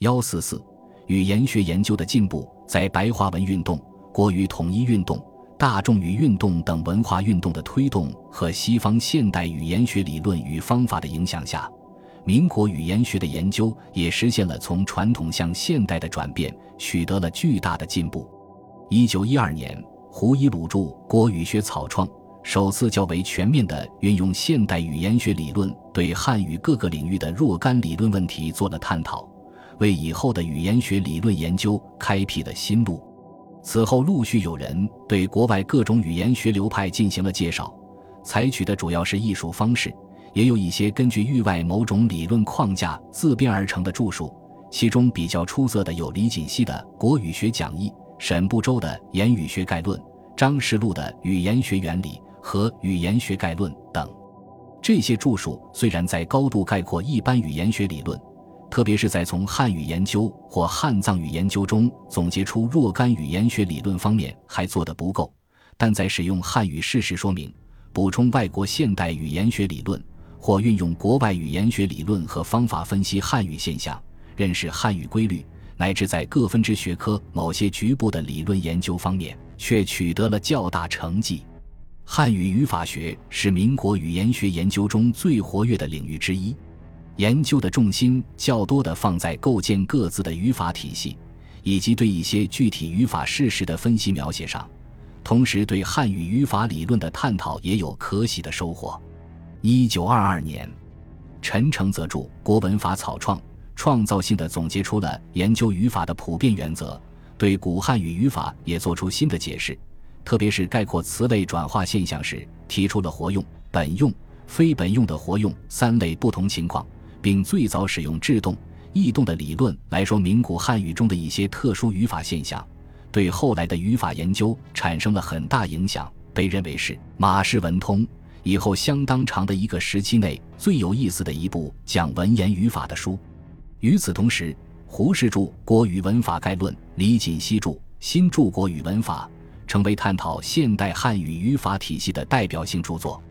幺四四，语言学研究的进步，在白话文运动、国语统一运动、大众语运动等文化运动的推动和西方现代语言学理论与方法的影响下，民国语言学的研究也实现了从传统向现代的转变，取得了巨大的进步。一九一二年，胡一鲁著《国语学草创》，首次较为全面地运用现代语言学理论，对汉语各个领域的若干理论问题做了探讨。为以后的语言学理论研究开辟了新路。此后，陆续有人对国外各种语言学流派进行了介绍，采取的主要是艺术方式，也有一些根据域外某种理论框架自编而成的著述。其中比较出色的有李锦熙的《国语学讲义》、沈不周的《言语学概论》、张士禄的《语言学原理》和《语言学概论》等。这些著述虽然在高度概括一般语言学理论。特别是在从汉语研究或汉藏语研究中总结出若干语言学理论方面还做得不够，但在使用汉语事实说明、补充外国现代语言学理论或运用国外语言学理论和方法分析汉语现象、认识汉语规律，乃至在各分支学科某些局部的理论研究方面，却取得了较大成绩。汉语语法学是民国语言学研究中最活跃的领域之一。研究的重心较多地放在构建各自的语法体系，以及对一些具体语法事实的分析描写上，同时对汉语语法理论的探讨也有可喜的收获。一九二二年，陈诚则著《国文法草创》，创造性地总结出了研究语法的普遍原则，对古汉语语法也做出新的解释，特别是概括词类转化现象时，提出了活用、本用、非本用的活用三类不同情况。并最早使用制动、异动的理论来说明古汉语中的一些特殊语法现象，对后来的语法研究产生了很大影响，被认为是马氏文通以后相当长的一个时期内最有意思的一部讲文言语法的书。与此同时，胡适著《国语文法概论》，李锦熙著《新著国语文法》，成为探讨现代汉语语法体系的代表性著作。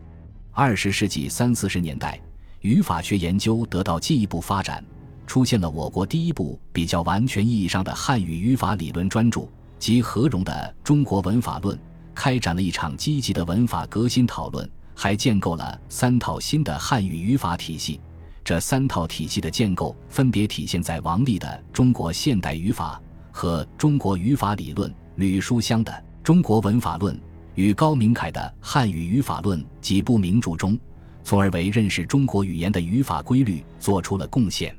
二十世纪三四十年代。语法学研究得到进一步发展，出现了我国第一部比较完全意义上的汉语语法理论专著，即何荣的《中国文法论》，开展了一场积极的文法革新讨论，还建构了三套新的汉语语法体系。这三套体系的建构分别体现在王立的《中国现代语法》和《中国语法理论》、吕书香的《中国文法论》与高明凯的《汉语语法论》几部名著中。从而为认识中国语言的语法规律做出了贡献。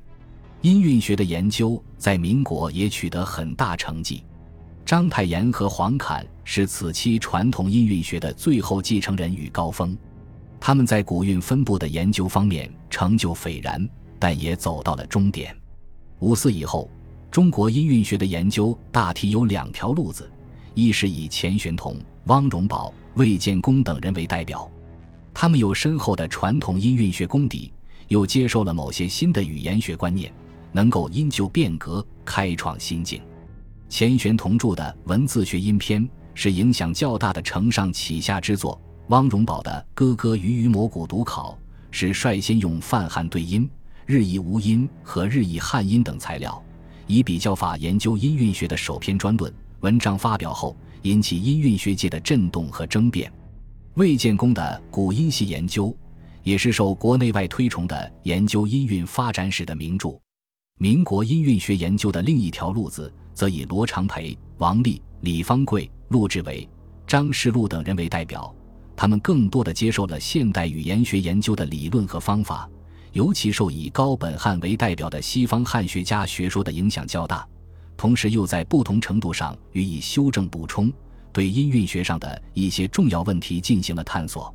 音韵学的研究在民国也取得很大成绩。章太炎和黄侃是此期传统音韵学的最后继承人与高峰。他们在古韵分布的研究方面成就斐然，但也走到了终点。五四以后，中国音韵学的研究大体有两条路子：一是以钱玄同、汪荣宝、魏建功等人为代表。他们有深厚的传统音韵学功底，又接受了某些新的语言学观念，能够因旧变革，开创新境。钱玄同著的《文字学音篇》是影响较大的承上启下之作。汪荣宝的《歌歌于于蘑菇读考》是率先用泛汉对音、日译无音和日译汉音等材料，以比较法研究音韵学的首篇专论。文章发表后，引起音韵学界的震动和争辩。魏建功的古音系研究，也是受国内外推崇的研究音韵发展史的名著。民国音韵学研究的另一条路子，则以罗长培、王立、李方贵、陆志伟、张士禄等人为代表。他们更多的接受了现代语言学研究的理论和方法，尤其受以高本汉为代表的西方汉学家学说的影响较大，同时又在不同程度上予以修正补充。对音韵学上的一些重要问题进行了探索。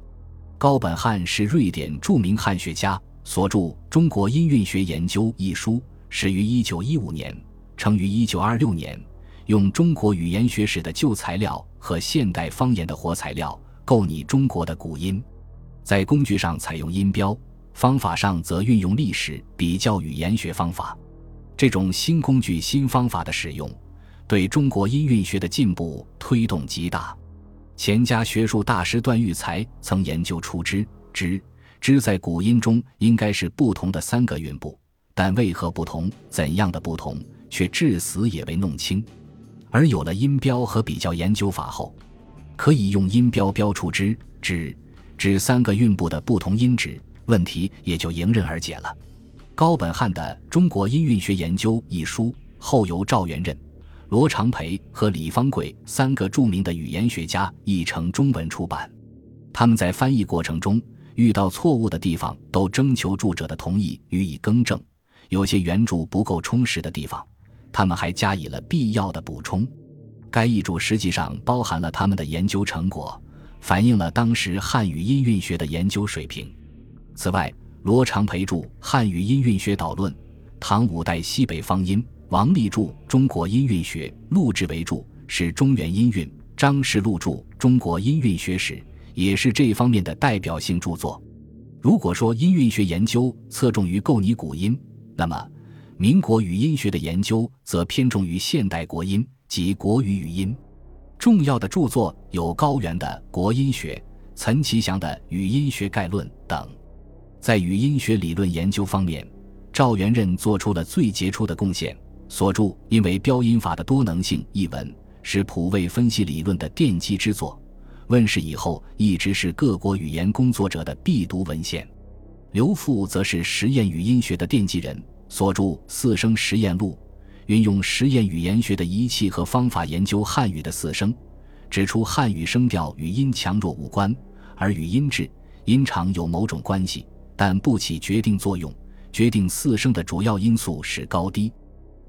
高本汉是瑞典著名汉学家，所著《中国音韵学研究》一书始于1915年，成于1926年，用中国语言学史的旧材料和现代方言的活材料构拟中国的古音，在工具上采用音标，方法上则运用历史比较语言学方法。这种新工具、新方法的使用。对中国音韵学的进步推动极大。钱家学术大师段玉才曾研究出之之之在古音中应该是不同的三个韵部，但为何不同？怎样的不同？却至死也未弄清。而有了音标和比较研究法后，可以用音标标出之、之、指三个韵部的不同音值，问题也就迎刃而解了。高本汉的《中国音韵学研究》一书后由赵元任、罗长培和李方贵三个著名的语言学家译成中文出版。他们在翻译过程中遇到错误的地方，都征求著者的同意予以更正。有些原著不够充实的地方，他们还加以了必要的补充。该译著实际上包含了他们的研究成果，反映了当时汉语音韵学的研究水平。此外，罗长培著《汉语音韵学导论》，唐五代西北方音；王立著《中国音韵学》，陆志为著是中原音韵；张氏录著《中国音韵学史》，也是这方面的代表性著作。如果说音韵学研究侧重于构拟古音，那么，民国语音学的研究则偏重于现代国音及国语语音。重要的著作有高原的《国音学》、岑其祥的《语音学概论》等。在语音学理论研究方面，赵元任做出了最杰出的贡献。所著《因为标音法的多能性》一文是普位分析理论的奠基之作，问世以后一直是各国语言工作者的必读文献。刘复则是实验语音学的奠基人，所著《四声实验录》，运用实验语言学的仪器和方法研究汉语的四声，指出汉语声调与音强弱无关，而与音质、音长有某种关系，但不起决定作用。决定四声的主要因素是高低。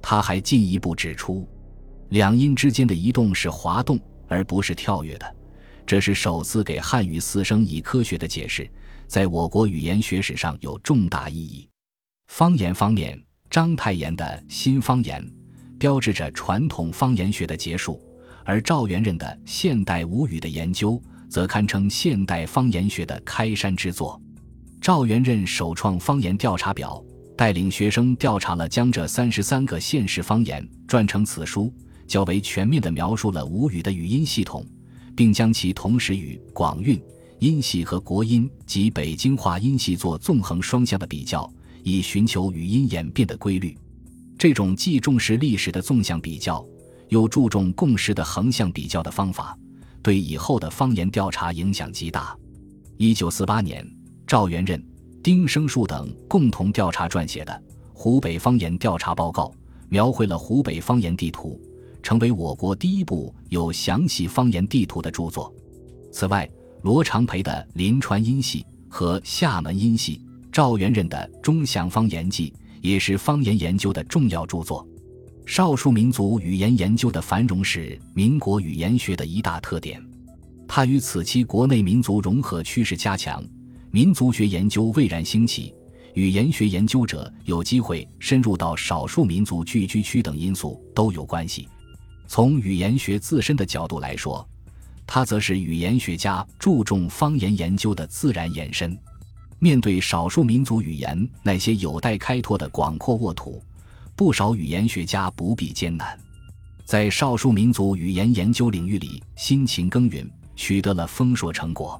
他还进一步指出，两音之间的移动是滑动而不是跳跃的，这是首次给汉语四声以科学的解释。在我国语言学史上有重大意义。方言方面，章太炎的新方言标志着传统方言学的结束，而赵元任的现代吴语的研究则堪称现代方言学的开山之作。赵元任首创方言调查表，带领学生调查了江浙三十三个县市方言，撰成此书，较为全面地描述了吴语的语音系统，并将其同时与广韵。音系和国音及北京话音系做纵横双向的比较，以寻求语音演变的规律。这种既重视历史的纵向比较，又注重共识的横向比较的方法，对以后的方言调查影响极大。一九四八年，赵元任、丁生树等共同调查撰写的《湖北方言调查报告》，描绘了湖北方言地图，成为我国第一部有详细方言地图的著作。此外，罗长培的《临川音系》和厦门音系，赵元任的《中祥方言记》也是方言研究的重要著作。少数民族语言研究的繁荣是民国语言学的一大特点。它与此期国内民族融合趋势加强、民族学研究蔚然兴起、语言学研究者有机会深入到少数民族聚居区等因素都有关系。从语言学自身的角度来说，它则是语言学家注重方言研究的自然延伸。面对少数民族语言那些有待开拓的广阔沃土，不少语言学家不必艰难，在少数民族语言研究领域里辛勤耕耘，取得了丰硕成果。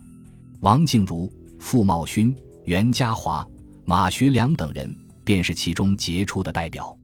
王静茹、傅茂勋、袁家华、马学良等人便是其中杰出的代表。